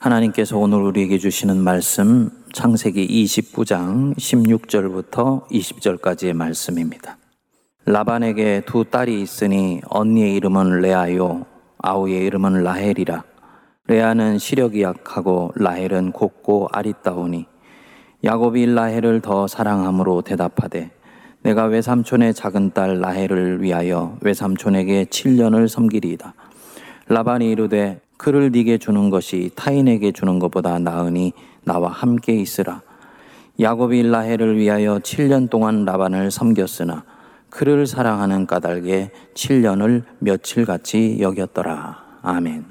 하나님께서 오늘 우리에게 주시는 말씀 창세기 29장 16절부터 20절까지의 말씀입니다. 라반에게 두 딸이 있으니 언니의 이름은 레아요 아우의 이름은 라헬이라 레아는 시력이 약하고 라헬은 곱고 아리따우니 야곱이 라헬을 더 사랑함으로 대답하되 내가 외삼촌의 작은 딸 라헬을 위하여 외삼촌에게 7년을 섬기리이다. 라반이 이르되 그를 네게 주는 것이 타인에게 주는 것보다 나으니 나와 함께 있으라. 야곱이 라헬을 위하여 7년 동안 라반을 섬겼으나 그를 사랑하는 까닭에 7년을 며칠같이 여겼더라. 아멘.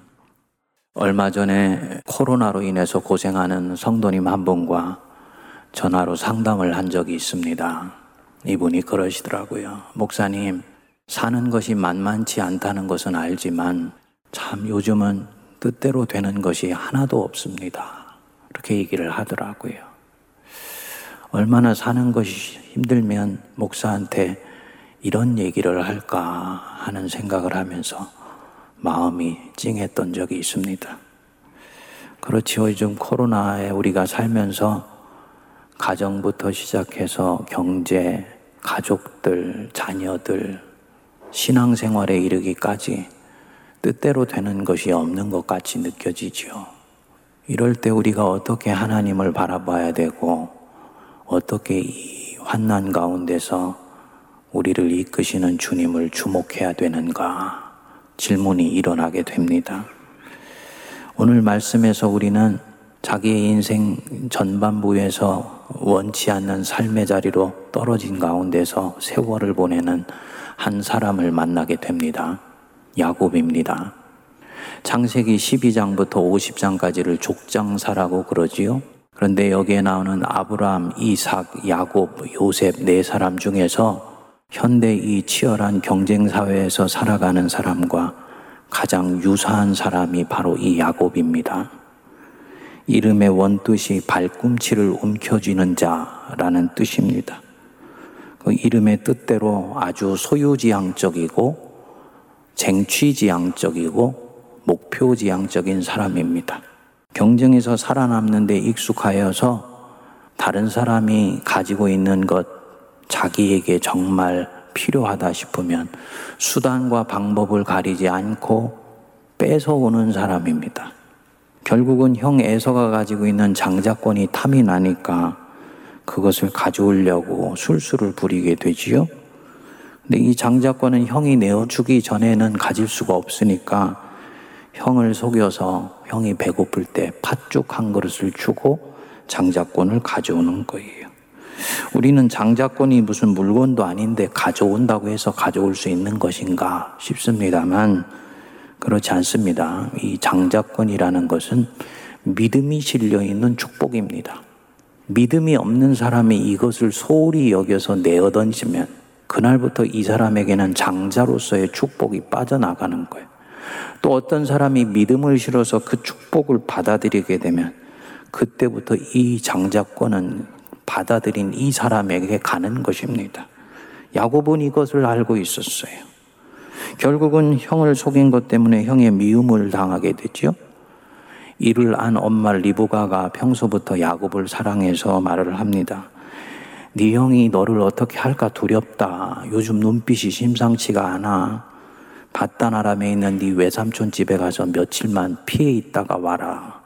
얼마 전에 코로나로 인해서 고생하는 성도님 한 분과 전화로 상담을 한 적이 있습니다. 이분이 그러시더라고요. 목사님, 사는 것이 만만치 않다는 것은 알지만 참 요즘은 뜻대로 되는 것이 하나도 없습니다. 그렇게 얘기를 하더라고요. 얼마나 사는 것이 힘들면 목사한테 이런 얘기를 할까 하는 생각을 하면서 마음이 찡했던 적이 있습니다. 그렇지요. 요즘 코로나에 우리가 살면서 가정부터 시작해서 경제, 가족들, 자녀들, 신앙생활에 이르기까지 뜻대로 되는 것이 없는 것 같이 느껴지지요. 이럴 때 우리가 어떻게 하나님을 바라봐야 되고 어떻게 이 환난 가운데서 우리를 이끄시는 주님을 주목해야 되는가 질문이 일어나게 됩니다. 오늘 말씀에서 우리는 자기의 인생 전반부에서 원치 않는 삶의 자리로 떨어진 가운데서 세월을 보내는 한 사람을 만나게 됩니다. 야곱입니다. 창세기 12장부터 50장까지를 족장사라고 그러지요. 그런데 여기에 나오는 아브라함, 이삭, 야곱, 요셉 네 사람 중에서 현대 이 치열한 경쟁 사회에서 살아가는 사람과 가장 유사한 사람이 바로 이 야곱입니다. 이름의 원뜻이 발꿈치를 움켜쥐는 자라는 뜻입니다. 그 이름의 뜻대로 아주 소유지향적이고 쟁취지향적이고 목표지향적인 사람입니다. 경쟁에서 살아남는 데 익숙하여서 다른 사람이 가지고 있는 것 자기에게 정말 필요하다 싶으면 수단과 방법을 가리지 않고 뺏어오는 사람입니다. 결국은 형 에서가 가지고 있는 장자권이 탐이 나니까 그것을 가져오려고 술수를 부리게 되지요. 근데 이 장자권은 형이 내어주기 전에는 가질 수가 없으니까 형을 속여서 형이 배고플 때 팥죽 한 그릇을 주고 장자권을 가져오는 거예요. 우리는 장자권이 무슨 물건도 아닌데 가져온다고 해서 가져올 수 있는 것인가 싶습니다만 그렇지 않습니다. 이 장자권이라는 것은 믿음이 실려 있는 축복입니다. 믿음이 없는 사람이 이것을 소홀히 여겨서 내어 던지면 그날부터 이 사람에게는 장자로서의 축복이 빠져나가는 거예요. 또 어떤 사람이 믿음을 실어서 그 축복을 받아들이게 되면 그때부터 이 장자권은 받아들인 이 사람에게 가는 것입니다. 야곱은 이것을 알고 있었어요. 결국은 형을 속인 것 때문에 형의 미움을 당하게 되죠. 이를 안 엄마 리브가가 평소부터 야곱을 사랑해서 말을 합니다. 네 형이 너를 어떻게 할까 두렵다. 요즘 눈빛이 심상치가 않아. 바단 아람에 있는 네 외삼촌 집에 가서 며칠만 피해 있다가 와라.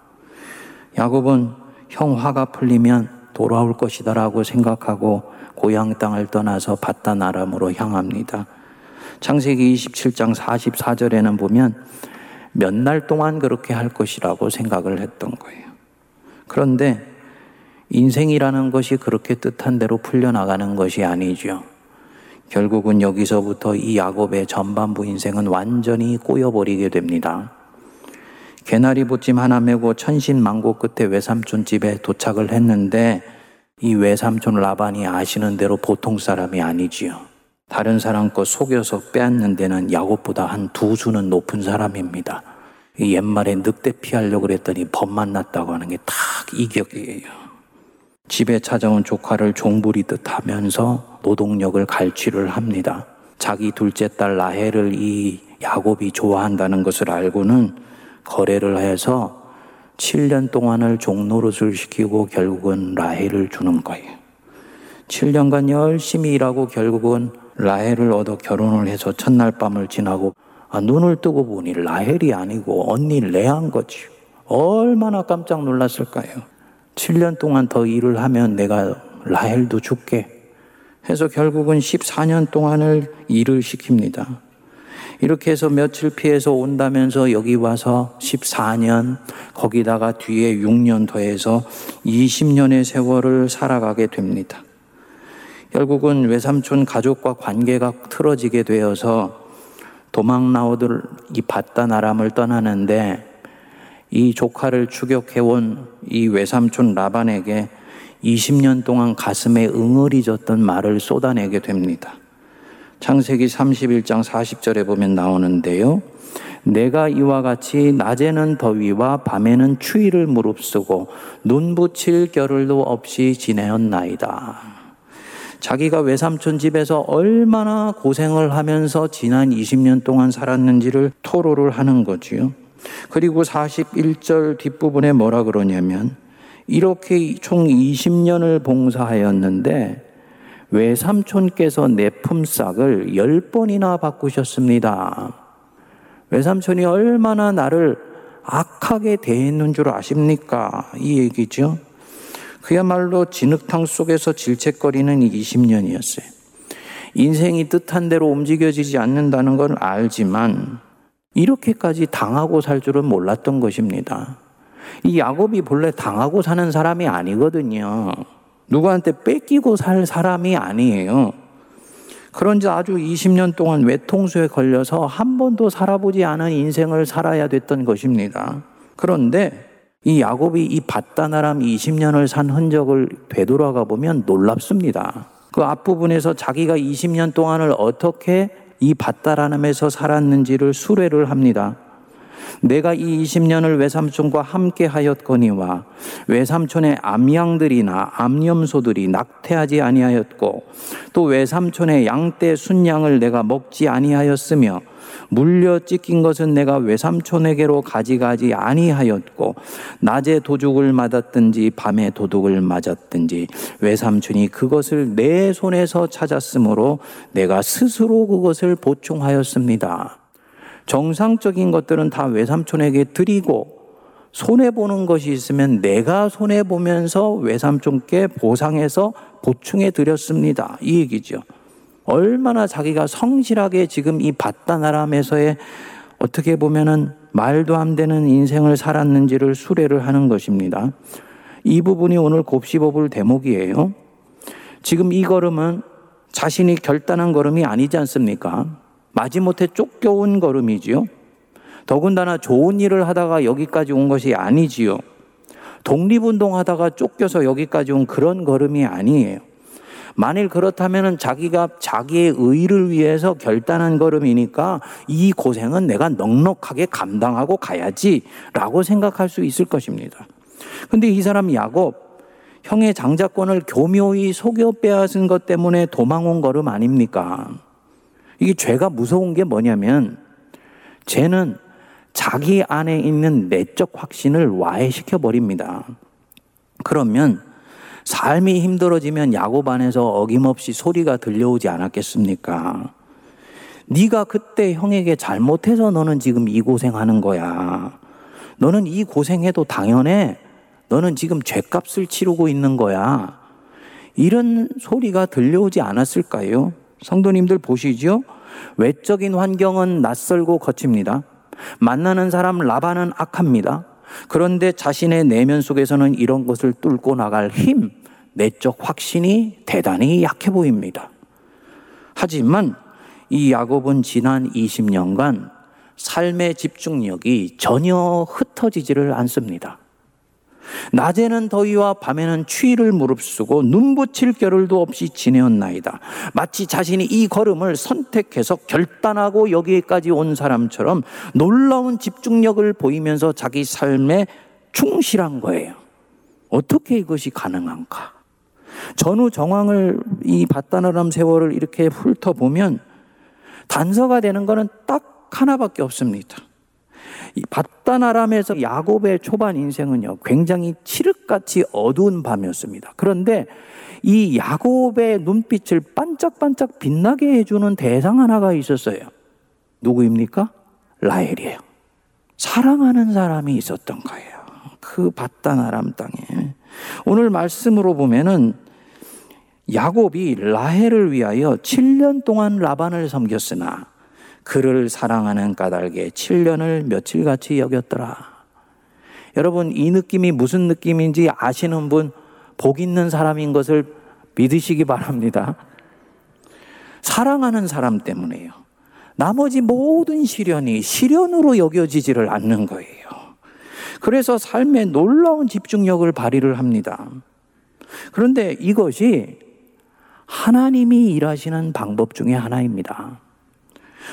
야곱은 형 화가 풀리면 돌아올 것이다라고 생각하고 고향 땅을 떠나서 바단 아람으로 향합니다. 창세기 27장 44절에는 보면 몇 날 동안 그렇게 할 것이라고 생각을 했던 거예요. 그런데 인생이라는 것이 그렇게 뜻한 대로 풀려나가는 것이 아니죠. 결국은 여기서부터 이 야곱의 전반부 인생은 완전히 꼬여버리게 됩니다. 개나리 보찜 하나 메고 천신만고 끝에 외삼촌 집에 도착을 했는데 이 외삼촌 라반이 아시는 대로 보통 사람이 아니지요. 다른 사람 거 속여서 빼앗는 데는 야곱보다 한 두 수는 높은 사람입니다. 옛말에 늑대 피하려고 그랬더니 법만 났다고 하는 게 딱 이 격이에요. 집에 찾아온 조카를 종부리듯 하면서 노동력을 갈취를 합니다. 자기 둘째 딸 라헬을 이 야곱이 좋아한다는 것을 알고는 거래를 해서 7년 동안을 종노릇을 시키고 결국은 라헬을 주는 거예요. 7년간 열심히 일하고 결국은 라헬을 얻어 결혼을 해서 첫날 밤을 지나고 아, 눈을 뜨고 보니 라헬이 아니고 언니 레한 거지. 얼마나 깜짝 놀랐을까요? 7년 동안 더 일을 하면 내가 라헬도 죽게 해서 결국은 14년 동안을 일을 시킵니다. 이렇게 해서 며칠 피해서 온다면서 여기 와서 14년, 거기다가 뒤에 6년 더해서 20년의 세월을 살아가게 됩니다. 결국은 외삼촌 가족과 관계가 틀어지게 되어서 도망 나오들 이 바다 나람을 떠나는데 이 조카를 추격해온 이 외삼촌 라반에게 20년 동안 가슴에 응어리졌던 말을 쏟아내게 됩니다. 창세기 31장 40절에 보면 나오는데요. 내가 이와 같이 낮에는 더위와 밤에는 추위를 무릅쓰고 눈 붙일 겨를도 없이 지내었나이다. 자기가 외삼촌 집에서 얼마나 고생을 하면서 지난 20년 동안 살았는지를 토로를 하는 거지요. 그리고 41절 뒷부분에 뭐라 그러냐면 이렇게 총 20년을 봉사하였는데 외삼촌께서 내 품삯을 열 번이나 바꾸셨습니다. 외삼촌이 얼마나 나를 악하게 대했는 줄 아십니까? 이 얘기죠. 그야말로 진흙탕 속에서 질책거리는 20년이었어요. 인생이 뜻한 대로 움직여지지 않는다는 걸 알지만 이렇게까지 당하고 살 줄은 몰랐던 것입니다. 이 야곱이 본래 당하고 사는 사람이 아니거든요. 누구한테 뺏기고 살 사람이 아니에요. 그런지 아주 20년 동안 외통수에 걸려서 한 번도 살아보지 않은 인생을 살아야 됐던 것입니다. 그런데 이 야곱이 이 바다나람 20년을 산 흔적을 되돌아가 보면 놀랍습니다. 그 앞부분에서 자기가 20년 동안을 어떻게 이 바다라람에서 살았는지를 수레를 합니다. 내가 이 20년을 외삼촌과 함께 하였거니와 외삼촌의 암양들이나 암염소들이 낙태하지 아니하였고 또 외삼촌의 양떼 순양을 내가 먹지 아니하였으며 물려 찢긴 것은 내가 외삼촌에게로 가져가지 아니하였고 낮에 도둑을 맞았든지 밤에 도둑을 맞았든지 외삼촌이 그것을 내 손에서 찾았으므로 내가 스스로 그것을 보충하였습니다. 정상적인 것들은 다 외삼촌에게 드리고 손해보는 것이 있으면 내가 손해보면서 외삼촌께 보상해서 보충해 드렸습니다. 이 얘기죠. 얼마나 자기가 성실하게 지금 이 바다나람에서의 어떻게 보면은 말도 안 되는 인생을 살았는지를 수레를 하는 것입니다. 이 부분이 오늘 곱씹어 볼 대목이에요. 지금 이 걸음은 자신이 결단한 걸음이 아니지 않습니까? 마지못해 쫓겨온 걸음이지요. 더군다나 좋은 일을 하다가 여기까지 온 것이 아니지요. 독립운동 하다가 쫓겨서 여기까지 온 그런 걸음이 아니에요. 만일 그렇다면 자기가 자기의 의를 위해서 결단한 걸음이니까 이 고생은 내가 넉넉하게 감당하고 가야지라고 생각할 수 있을 것입니다. 근데 이 사람 야곱, 형의 장자권을 교묘히 속여 빼앗은 것 때문에 도망 온 걸음 아닙니까? 이게 죄가 무서운 게 뭐냐면 죄는 자기 안에 있는 내적 확신을 와해시켜 버립니다. 그러면 삶이 힘들어지면 야곱 안에서 어김없이 소리가 들려오지 않았겠습니까? 네가 그때 형에게 잘못해서 너는 지금 이 고생하는 거야. 너는 이 고생해도 당연해. 너는 지금 죄값을 치르고 있는 거야. 이런 소리가 들려오지 않았을까요? 성도님들 보시죠? 외적인 환경은 낯설고 거칩니다. 만나는 사람 라반은 악합니다. 그런데 자신의 내면 속에서는 이런 것을 뚫고 나갈 힘, 내적 확신이 대단히 약해 보입니다. 하지만 이 야곱은 지난 20년간 삶의 집중력이 전혀 흩어지지를 않습니다. 낮에는 더위와 밤에는 추위를 무릅쓰고 눈붙일 겨를도 없이 지내었나이다. 마치 자신이 이 걸음을 선택해서 결단하고 여기까지 온 사람처럼 놀라운 집중력을 보이면서 자기 삶에 충실한 거예요. 어떻게 이것이 가능한가? 전후 정황을 이 바다나람 세월을 이렇게 훑어보면 단서가 되는 것은 딱 하나밖에 없습니다. 바다나람에서 야곱의 초반 인생은요, 굉장히 칠흑같이 어두운 밤이었습니다. 그런데 이 야곱의 눈빛을 반짝반짝 빛나게 해주는 대상 하나가 있었어요. 누구입니까? 라헬이에요. 사랑하는 사람이 있었던 거예요. 그 바다나람 땅에. 오늘 말씀으로 보면은 야곱이 라헬을 위하여 7년 동안 라반을 섬겼으나 그를 사랑하는 까닭에 7년을 며칠같이 여겼더라. 여러분, 이 느낌이 무슨 느낌인지 아시는 분, 복 있는 사람인 것을 믿으시기 바랍니다. 사랑하는 사람 때문에요. 나머지 모든 시련이 시련으로 여겨지지를 않는 거예요. 그래서 삶에 놀라운 집중력을 발휘를 합니다. 그런데 이것이 하나님이 일하시는 방법 중에 하나입니다.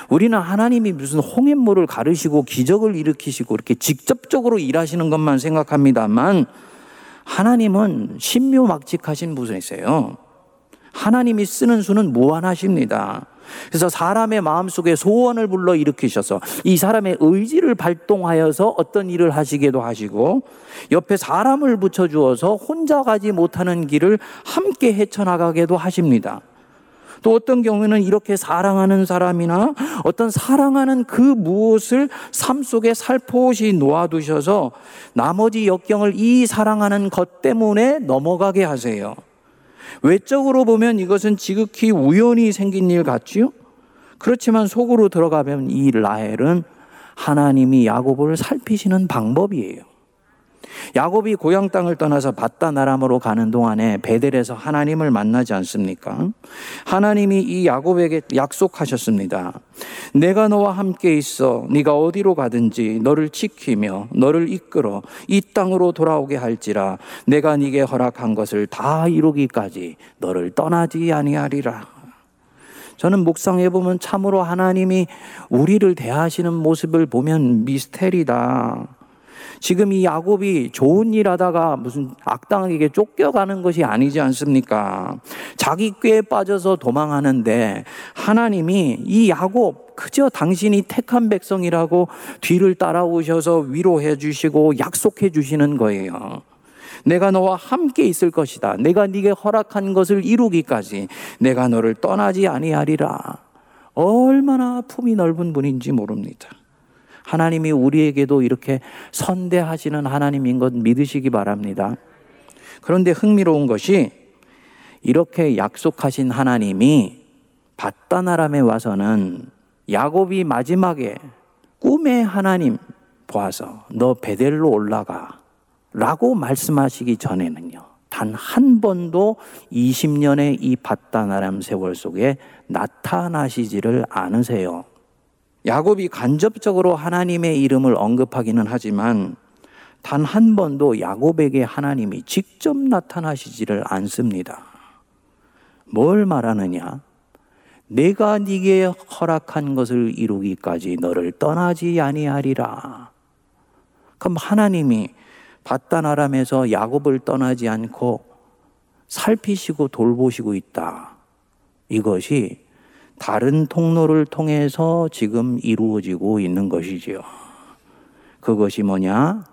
우리는 하나님이 무슨 홍해물을 가르시고 기적을 일으키시고 이렇게 직접적으로 일하시는 것만 생각합니다만 하나님은 신묘막직하신 분이세요. 하나님이 쓰는 수는 무한하십니다. 그래서 사람의 마음속에 소원을 불러 일으키셔서 이 사람의 의지를 발동하여서 어떤 일을 하시기도 하시고 옆에 사람을 붙여주어서 혼자 가지 못하는 길을 함께 헤쳐나가게도 하십니다. 또 어떤 경우에는 이렇게 사랑하는 사람이나 어떤 사랑하는 그 무엇을 삶 속에 살포시 놓아두셔서 나머지 역경을 이 사랑하는 것 때문에 넘어가게 하세요. 외적으로 보면 이것은 지극히 우연히 생긴 일 같지요? 그렇지만 속으로 들어가면 이 라헬은 하나님이 야곱을 살피시는 방법이에요. 야곱이 고향 땅을 떠나서 바다 나람으로 가는 동안에 베델에서 하나님을 만나지 않습니까? 하나님이 이 야곱에게 약속하셨습니다. 내가 너와 함께 있어 네가 어디로 가든지 너를 지키며 너를 이끌어 이 땅으로 돌아오게 할지라 내가 네게 허락한 것을 다 이루기까지 너를 떠나지 아니하리라. 저는 묵상해 보면 참으로 하나님이 우리를 대하시는 모습을 보면 미스테리다. 지금 이 야곱이 좋은 일 하다가 무슨 악당에게 쫓겨가는 것이 아니지 않습니까? 자기 꾀에 빠져서 도망하는데 하나님이 이 야곱 그저 당신이 택한 백성이라고 뒤를 따라오셔서 위로해 주시고 약속해 주시는 거예요. 내가 너와 함께 있을 것이다. 내가 네게 허락한 것을 이루기까지 내가 너를 떠나지 아니하리라. 얼마나 품이 넓은 분인지 모릅니다. 하나님이 우리에게도 이렇게 선대하시는 하나님인 것 믿으시기 바랍니다. 그런데 흥미로운 것이 이렇게 약속하신 하나님이 바다나람에 와서는 야곱이 마지막에 꿈의 하나님 보아서 너 베델로 올라가 라고 말씀하시기 전에는요. 단 한 번도 20년의 이 바다나람 세월 속에 나타나시지를 않으세요. 야곱이 간접적으로 하나님의 이름을 언급하기는 하지만 단 한 번도 야곱에게 하나님이 직접 나타나시지를 않습니다. 뭘 말하느냐? 내가 네게 허락한 것을 이루기까지 너를 떠나지 아니하리라. 그럼 하나님이 바다나람에서 야곱을 떠나지 않고 살피시고 돌보시고 있다. 이것이 다른 통로를 통해서 지금 이루어지고 있는 것이지요. 그것이 뭐냐?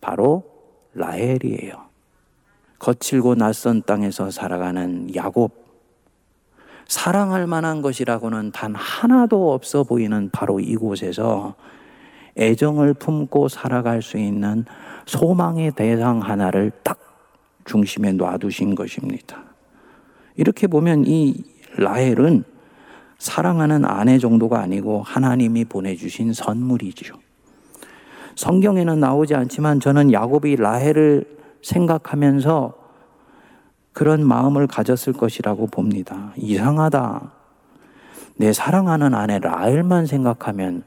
바로 라헬이에요. 거칠고 낯선 땅에서 살아가는 야곱. 사랑할 만한 것이라고는 단 하나도 없어 보이는 바로 이곳에서 애정을 품고 살아갈 수 있는 소망의 대상 하나를 딱 중심에 놔두신 것입니다. 이렇게 보면 이 라헬은 사랑하는 아내 정도가 아니고 하나님이 보내주신 선물이지요. 성경에는 나오지 않지만 저는 야곱이 라헬을 생각하면서 그런 마음을 가졌을 것이라고 봅니다. 이상하다. 내 사랑하는 아내 라헬만 생각하면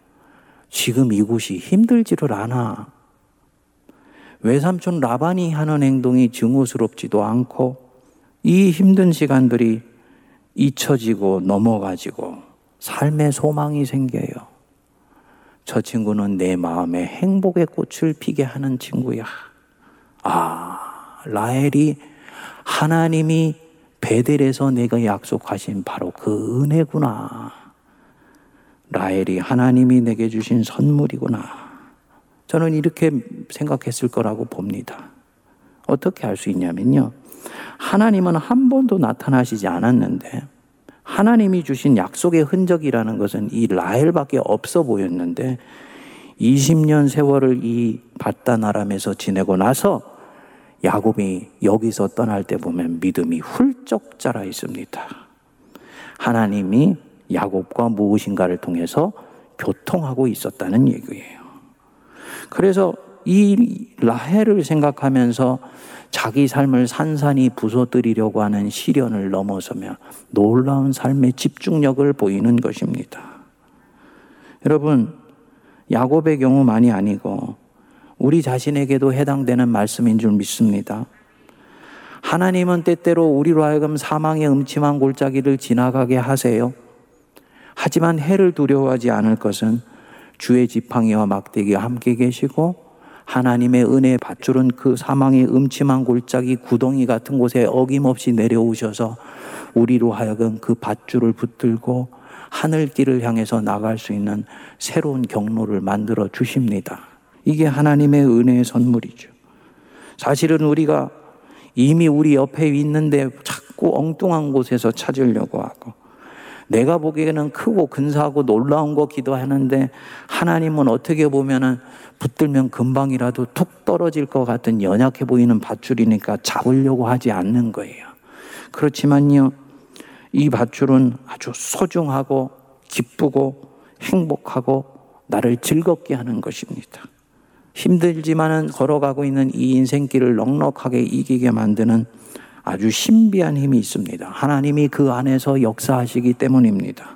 지금 이곳이 힘들지를 않아. 외삼촌 라반이 하는 행동이 증오스럽지도 않고 이 힘든 시간들이 잊혀지고 넘어가지고 삶의 소망이 생겨요. 저 친구는 내 마음에 행복의 꽃을 피게 하는 친구야. 아, 라헬이 하나님이 베델에서 내가 약속하신 바로 그 은혜구나. 라헬이 하나님이 내게 주신 선물이구나. 저는 이렇게 생각했을 거라고 봅니다. 어떻게 할수 있냐면요. 하나님은 한 번도 나타나시지 않았는데 하나님이 주신 약속의 흔적이라는 것은 이 라헬밖에 없어 보였는데 20년 세월을 이 바다 나람에서 지내고 나서 야곱이 여기서 떠날 때 보면 믿음이 훌쩍 자라 있습니다. 하나님이 야곱과 무엇인가를 통해서 교통하고 있었다는 얘기예요. 그래서 이 라헬을 생각하면서 자기 삶을 산산히 부숴뜨리려고 하는 시련을 넘어서며 놀라운 삶의 집중력을 보이는 것입니다. 여러분, 야곱의 경우만이 아니고 우리 자신에게도 해당되는 말씀인 줄 믿습니다. 하나님은 때때로 우리로 하여금 사망의 음침한 골짜기를 지나가게 하세요. 하지만 해를 두려워하지 않을 것은 주의 지팡이와 막대기와 함께 계시고 하나님의 은혜의 밧줄은 그 사망의 음침한 골짜기 구덩이 같은 곳에 어김없이 내려오셔서 우리로 하여금 그 밧줄을 붙들고 하늘길을 향해서 나갈 수 있는 새로운 경로를 만들어 주십니다. 이게 하나님의 은혜의 선물이죠. 사실은 우리가 이미 우리 옆에 있는데 자꾸 엉뚱한 곳에서 찾으려고 하고 내가 보기에는 크고 근사하고 놀라운 거 기도하는데 하나님은 어떻게 보면은 붙들면 금방이라도 툭 떨어질 것 같은 연약해 보이는 밧줄이니까 잡으려고 하지 않는 거예요. 그렇지만요, 이 밧줄은 아주 소중하고 기쁘고 행복하고 나를 즐겁게 하는 것입니다. 힘들지만은 걸어가고 있는 이 인생길을 넉넉하게 이기게 만드는 아주 신비한 힘이 있습니다. 하나님이 그 안에서 역사하시기 때문입니다.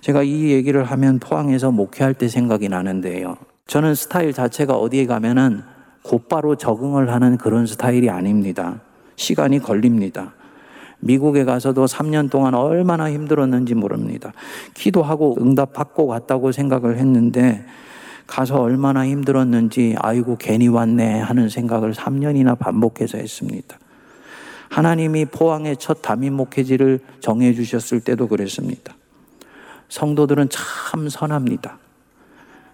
제가 이 얘기를 하면 포항에서 목회할 때 생각이 나는데요. 저는 스타일 자체가 어디에 가면은 곧바로 적응을 하는 그런 스타일이 아닙니다. 시간이 걸립니다. 미국에 가서도 3년 동안 얼마나 힘들었는지 모릅니다. 기도하고 응답 받고 갔다고 생각을 했는데 가서 얼마나 힘들었는지 아이고 괜히 왔네 하는 생각을 3년이나 반복해서 했습니다. 하나님이 포항의 첫 담임 목회지를 정해 주셨을 때도 그랬습니다. 성도들은 참 선합니다.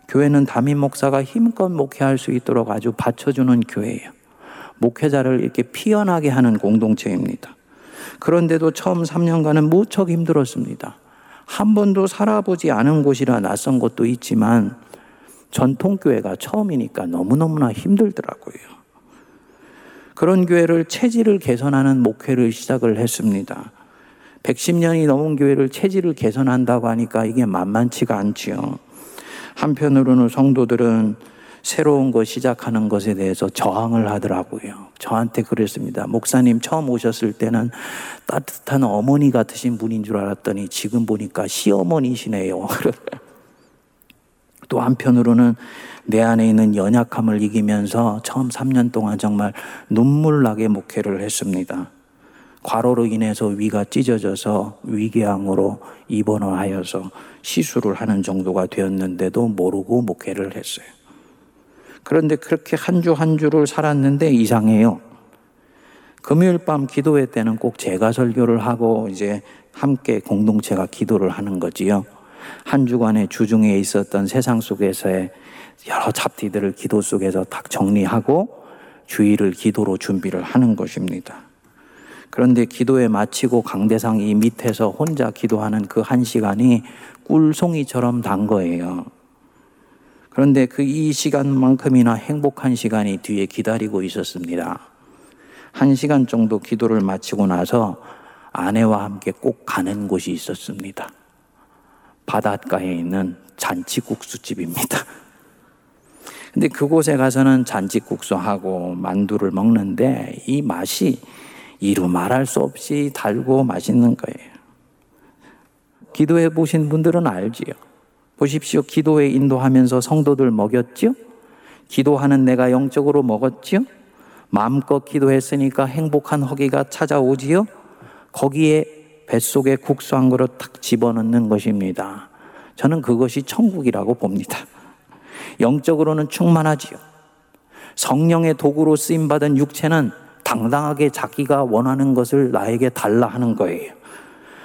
교회는 담임 목사가 힘껏 목회할 수 있도록 아주 받쳐주는 교회예요. 목회자를 이렇게 피어나게 하는 공동체입니다. 그런데도 처음 3년간은 무척 힘들었습니다. 한 번도 살아보지 않은 곳이라 낯선 곳도 있지만 전통교회가 처음이니까 너무너무나 힘들더라고요. 그런 교회를 체질을 개선하는 목회를 시작을 했습니다. 110년이 넘은 교회를 체질을 개선한다고 하니까 이게 만만치가 않지요. 한편으로는 성도들은 새로운 거 시작하는 것에 대해서 저항을 하더라고요. 저한테 그랬습니다. 목사님 처음 오셨을 때는 따뜻한 어머니 같으신 분인 줄 알았더니 지금 보니까 시어머니시네요. 또 한편으로는 내 안에 있는 연약함을 이기면서 처음 3년 동안 정말 눈물 나게 목회를 했습니다. 과로로 인해서 위가 찢어져서 위궤양으로 입원을 하여서 시술을 하는 정도가 되었는데도 모르고 목회를 했어요. 그런데 그렇게 한 주한 주를 살았는데 이상해요. 금요일 밤 기도회 때는 꼭 제가 설교를 하고 이제 함께 공동체가 기도를 하는 거지요. 한 주간의 주중에 있었던 세상 속에서의 여러 잡티들을 기도 속에서 딱 정리하고 주의를 기도로 준비를 하는 것입니다. 그런데 기도에 마치고 강대상 이 밑에서 혼자 기도하는 그 한 시간이 꿀송이처럼 단 거예요. 그런데 그 이 시간만큼이나 행복한 시간이 뒤에 기다리고 있었습니다. 한 시간 정도 기도를 마치고 나서 아내와 함께 꼭 가는 곳이 있었습니다. 바닷가에 있는 잔치국수집입니다. 근데 그곳에 가서는 잔치국수하고 만두를 먹는데 이 맛이 이루 말할 수 없이 달고 맛있는 거예요. 기도해 보신 분들은 알지요. 보십시오. 기도에 인도하면서 성도들 먹였죠? 기도하는 내가 영적으로 먹었지요? 마음껏 기도했으니까 행복한 허기가 찾아오지요? 거기에 뱃속에 국수 한 그릇 탁 집어넣는 것입니다. 저는 그것이 천국이라고 봅니다. 영적으로는 충만하지요. 성령의 도구로 쓰임받은 육체는 당당하게 자기가 원하는 것을 나에게 달라 하는 거예요.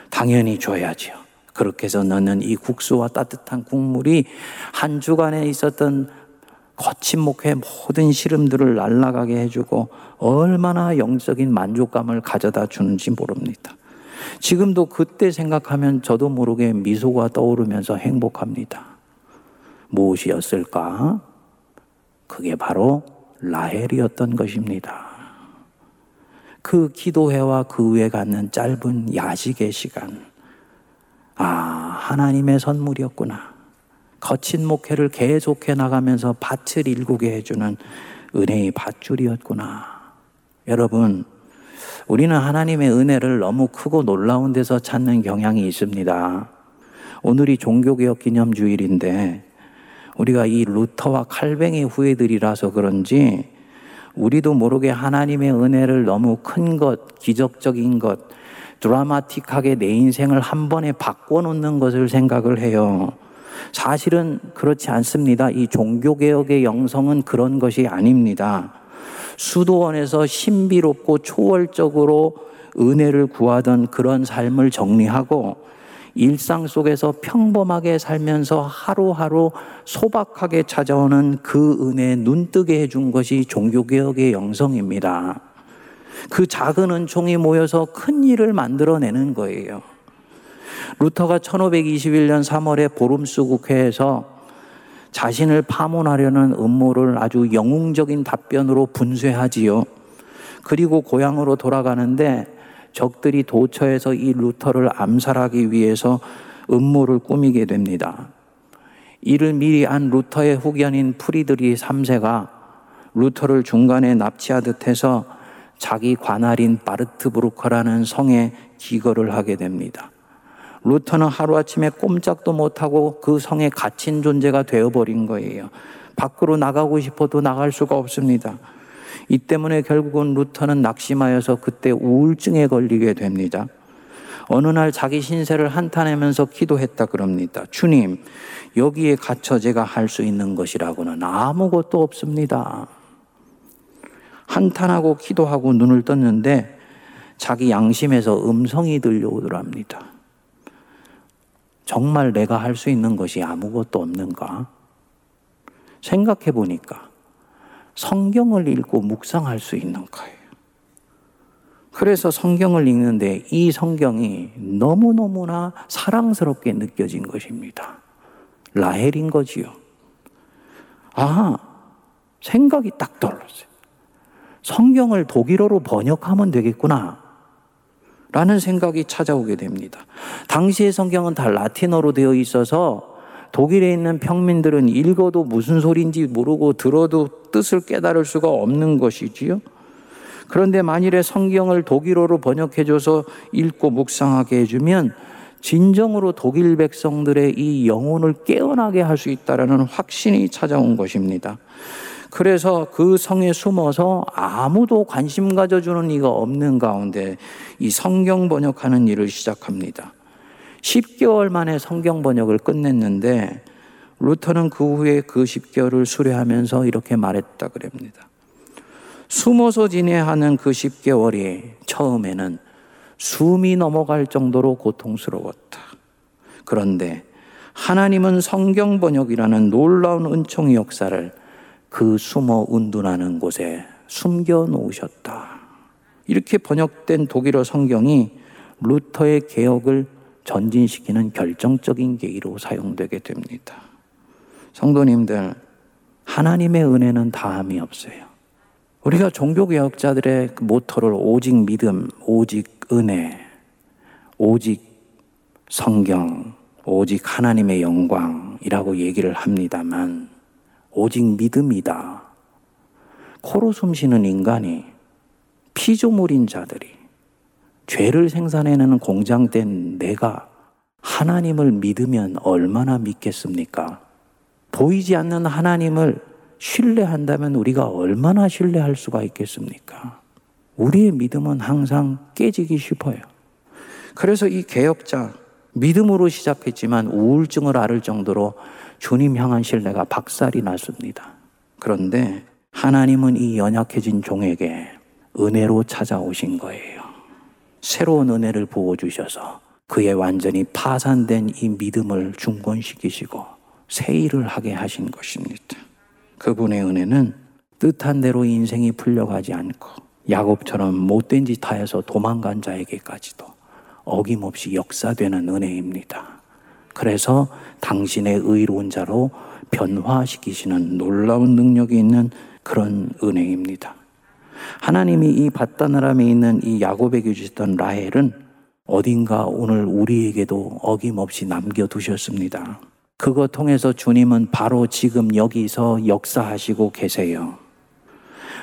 당연히 줘야지요. 그렇게 해서 너는 이 국수와 따뜻한 국물이 한 주간에 있었던 거친 목회 모든 시름들을 날아가게 해주고 얼마나 영적인 만족감을 가져다 주는지 모릅니다. 지금도 그때 생각하면 저도 모르게 미소가 떠오르면서 행복합니다. 무엇이었을까? 그게 바로 라헬이었던 것입니다. 그 기도회와 그 후에 갖는 짧은 야식의 시간. 아, 하나님의 선물이었구나. 거친 목회를 계속해 나가면서 밭을 일구게 해주는 은혜의 밧줄이었구나. 여러분, 우리는 하나님의 은혜를 너무 크고 놀라운 데서 찾는 경향이 있습니다. 오늘이 종교개혁 기념 주일인데 우리가 이 루터와 칼뱅이 후예들이라서 그런지 우리도 모르게 하나님의 은혜를 너무 큰 것, 기적적인 것, 드라마틱하게 내 인생을 한 번에 바꿔놓는 것을 생각을 해요. 사실은 그렇지 않습니다. 이 종교개혁의 영성은 그런 것이 아닙니다. 수도원에서 신비롭고 초월적으로 은혜를 구하던 그런 삶을 정리하고 일상 속에서 평범하게 살면서 하루하루 소박하게 찾아오는 그 은혜에 눈뜨게 해준 것이 종교개혁의 영성입니다. 그 작은 은총이 모여서 큰 일을 만들어내는 거예요. 루터가 1521년 3월에 보름스 국회에서 자신을 파문하려는 음모를 아주 영웅적인 답변으로 분쇄하지요. 그리고 고향으로 돌아가는데 적들이 도처에서 이 루터를 암살하기 위해서 음모를 꾸미게 됩니다. 이를 미리 안 루터의 후견인 프리드리히 3세가 루터를 중간에 납치하듯 해서 자기 관할인 바르트부르크라는 성에 기거를 하게 됩니다. 루터는 하루아침에 꼼짝도 못하고 그 성에 갇힌 존재가 되어버린 거예요. 밖으로 나가고 싶어도 나갈 수가 없습니다. 이 때문에 결국은 루터는 낙심하여서 그때 우울증에 걸리게 됩니다. 어느 날 자기 신세를 한탄하면서 기도했다 그럽니다. 주님, 여기에 갇혀 제가 할 수 있는 것이라고는 아무것도 없습니다. 한탄하고 기도하고 눈을 떴는데 자기 양심에서 음성이 들려오더랍니다. 정말 내가 할 수 있는 것이 아무것도 없는가? 생각해 보니까 성경을 읽고 묵상할 수 있는 거예요. 그래서 성경을 읽는데 이 성경이 너무너무나 사랑스럽게 느껴진 것입니다. 라헬인 거지요. 아, 생각이 딱 떨어졌어요. 성경을 독일어로 번역하면 되겠구나. 라는 생각이 찾아오게 됩니다. 당시의 성경은 다 라틴어로 되어 있어서 독일에 있는 평민들은 읽어도 무슨 소리인지 모르고 들어도 뜻을 깨달을 수가 없는 것이지요. 그런데 만일에 성경을 독일어로 번역해줘서 읽고 묵상하게 해주면 진정으로 독일 백성들의 이 영혼을 깨어나게 할 수 있다라는 확신이 찾아온 것입니다. 그래서 그 성에 숨어서 아무도 관심 가져주는 이가 없는 가운데 이 성경 번역하는 일을 시작합니다. 10개월 만에 성경 번역을 끝냈는데 루터는 그 후에 그 10개월을 수료하면서 이렇게 말했다 그럽니다. 숨어서 지내하는 그 10개월이 처음에는 숨이 넘어갈 정도로 고통스러웠다. 그런데 하나님은 성경 번역이라는 놀라운 은총의 역사를 그 숨어 운둔하는 곳에 숨겨 놓으셨다. 이렇게 번역된 독일어 성경이 루터의 개혁을 전진시키는 결정적인 계기로 사용되게 됩니다. 성도님들, 하나님의 은혜는 다함이 없어요. 우리가 종교개혁자들의 그 모토를 오직 믿음, 오직 은혜, 오직 성경, 오직 하나님의 영광이라고 얘기를 합니다만, 오직 믿음이다. 코로 숨쉬는 인간이 피조물인 자들이 죄를 생산해내는 공장된 내가 하나님을 믿으면 얼마나 믿겠습니까? 보이지 않는 하나님을 신뢰한다면 우리가 얼마나 신뢰할 수가 있겠습니까? 우리의 믿음은 항상 깨지기 싶어요. 그래서 이 개혁자, 믿음으로 시작했지만 우울증을 앓을 정도로 주님 향한 신뢰가 박살이 났습니다. 그런데 하나님은 이 연약해진 종에게 은혜로 찾아오신 거예요. 새로운 은혜를 부어주셔서 그의 완전히 파산된 이 믿음을 중건시키시고 새 일을 하게 하신 것입니다. 그분의 은혜는 뜻한 대로 인생이 풀려가지 않고 야곱처럼 못된 짓 하여서 도망간 자에게까지도 어김없이 역사되는 은혜입니다. 그래서 당신의 의로운 자로 변화시키시는 놀라운 능력이 있는 그런 은혜입니다. 하나님이 이 바다나람에 있는 이 야곱에게 주셨던 라헬은 어딘가 오늘 우리에게도 어김없이 남겨두셨습니다. 그거 통해서 주님은 바로 지금 여기서 역사하시고 계세요.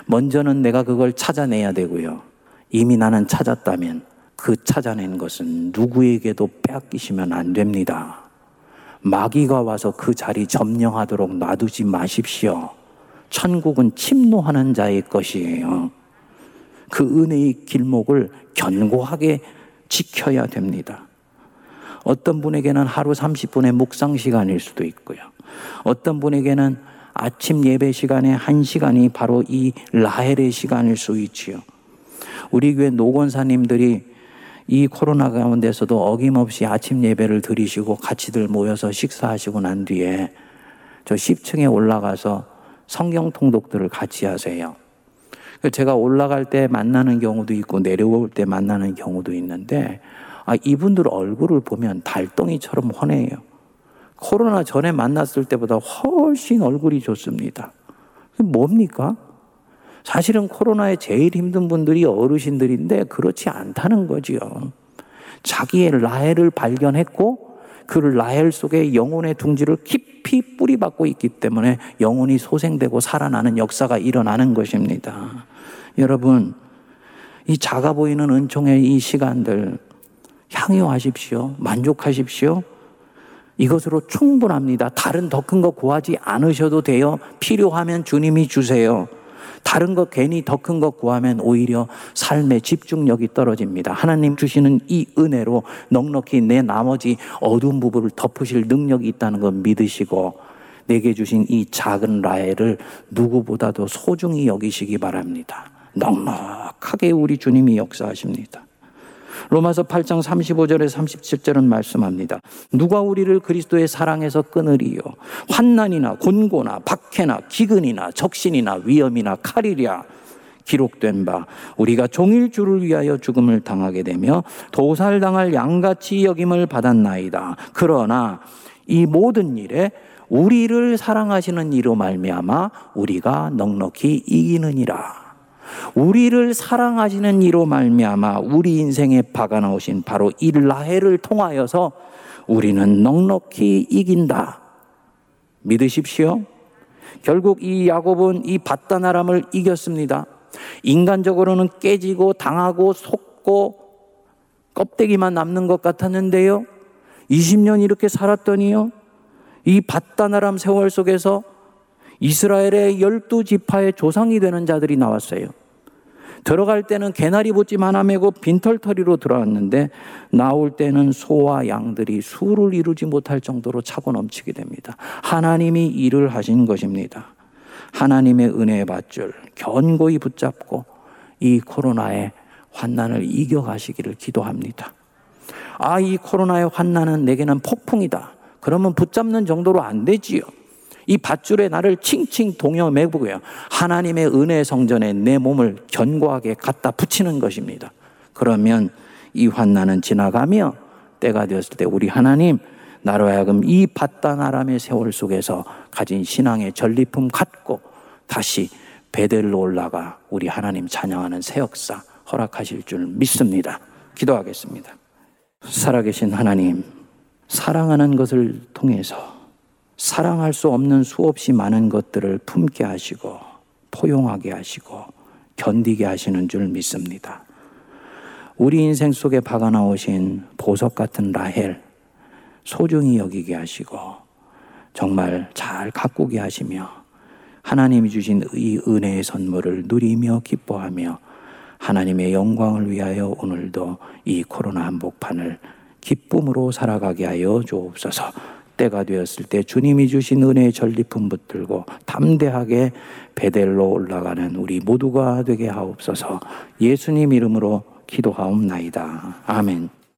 먼저는 내가 그걸 찾아내야 되고요. 이미 나는 찾았다면 그 찾아낸 것은 누구에게도 빼앗기시면 안 됩니다. 마귀가 와서 그 자리 점령하도록 놔두지 마십시오. 천국은 침노하는 자의 것이에요. 그 은혜의 길목을 견고하게 지켜야 됩니다. 어떤 분에게는 하루 30분의 묵상 시간일 수도 있고요. 어떤 분에게는 아침 예배 시간에 한 시간이 바로 이 라헬의 시간일 수 있지요. 우리 교회 노건사님들이 이 코로나 가운데서도 어김없이 아침 예배를 드리시고 같이들 모여서 식사하시고 난 뒤에 저 10층에 올라가서 성경 통독들을 같이 하세요. 제가 올라갈 때 만나는 경우도 있고 내려올 때 만나는 경우도 있는데 아, 이분들 얼굴을 보면 달덩이처럼 훤해요. 코로나 전에 만났을 때보다 훨씬 얼굴이 좋습니다. 뭡니까? 사실은 코로나에 제일 힘든 분들이 어르신들인데 그렇지 않다는 거지요. 자기의 라헬을 발견했고 그 라헬 속에 영혼의 둥지를 깊이 뿌리박고 있기 때문에 영혼이 소생되고 살아나는 역사가 일어나는 것입니다. 여러분, 이 작아 보이는 은총의 이 시간들 향유하십시오. 만족하십시오. 이것으로 충분합니다. 다른 더 큰 거 구하지 않으셔도 돼요. 필요하면 주님이 주세요. 다른 거 괜히 더 큰 거 구하면 오히려 삶의 집중력이 떨어집니다. 하나님 주시는 이 은혜로 넉넉히 내 나머지 어두운 부분을 덮으실 능력이 있다는 걸 믿으시고 내게 주신 이 작은 라헬을 누구보다도 소중히 여기시기 바랍니다. 넉넉하게 우리 주님이 역사하십니다. 로마서 8장 35절에 37절은 말씀합니다. 누가 우리를 그리스도의 사랑에서 끊으리요? 환난이나 곤고나 박해나 기근이나 적신이나 위험이나 칼이랴. 기록된 바 우리가 종일 주를 위하여 죽음을 당하게 되며 도살당할 양같이 여김을 받았나이다. 그러나 이 모든 일에 우리를 사랑하시는 이로 말미암아 우리가 넉넉히 이기느니라. 우리를 사랑하시는 이로 말미암아 우리 인생에 박아 나오신 바로 이 라헬을 통하여서 우리는 넉넉히 이긴다. 믿으십시오. 결국 이 야곱은 이 바다나람을 이겼습니다. 인간적으로는 깨지고 당하고 속고 껍데기만 남는 것 같았는데요. 20년 이렇게 살았더니요. 이 바다나람 세월 속에서 이스라엘의 열두 지파의 조상이 되는 자들이 나왔어요. 들어갈 때는 개나리 붙지만 하매고 빈털터리로 들어왔는데 나올 때는 소와 양들이 수를 이루지 못할 정도로 차고 넘치게 됩니다. 하나님이 일을 하신 것입니다. 하나님의 은혜의 밧줄 견고히 붙잡고 이 코로나의 환난을 이겨가시기를 기도합니다. 아, 이 코로나의 환난은 내게는 폭풍이다. 그러면 붙잡는 정도로 안 되지요. 이 밧줄에 나를 칭칭 동여 매고요. 하나님의 은혜 성전에 내 몸을 견고하게 갖다 붙이는 것입니다. 그러면 이 환난은 지나가며 때가 되었을 때 우리 하나님 나로 하여금 이 바다나람의 세월 속에서 가진 신앙의 전리품 갖고 다시 베델로 올라가 우리 하나님 찬양하는 새 역사 허락하실 줄 믿습니다. 기도하겠습니다. 살아계신 하나님, 사랑하는 것을 통해서 사랑할 수 없는 수없이 많은 것들을 품게 하시고 포용하게 하시고 견디게 하시는 줄 믿습니다. 우리 인생 속에 박아 나오신 보석 같은 라헬 소중히 여기게 하시고 정말 잘 가꾸게 하시며 하나님이 주신 이 은혜의 선물을 누리며 기뻐하며 하나님의 영광을 위하여 오늘도 이 코로나 한복판을 기쁨으로 살아가게 하여 주옵소서. 때가 되었을 때 주님이 주신 은혜의 전리품 붙들고 담대하게 베델로 올라가는 우리 모두가 되게 하옵소서 예수님 이름으로 기도하옵나이다. 아멘.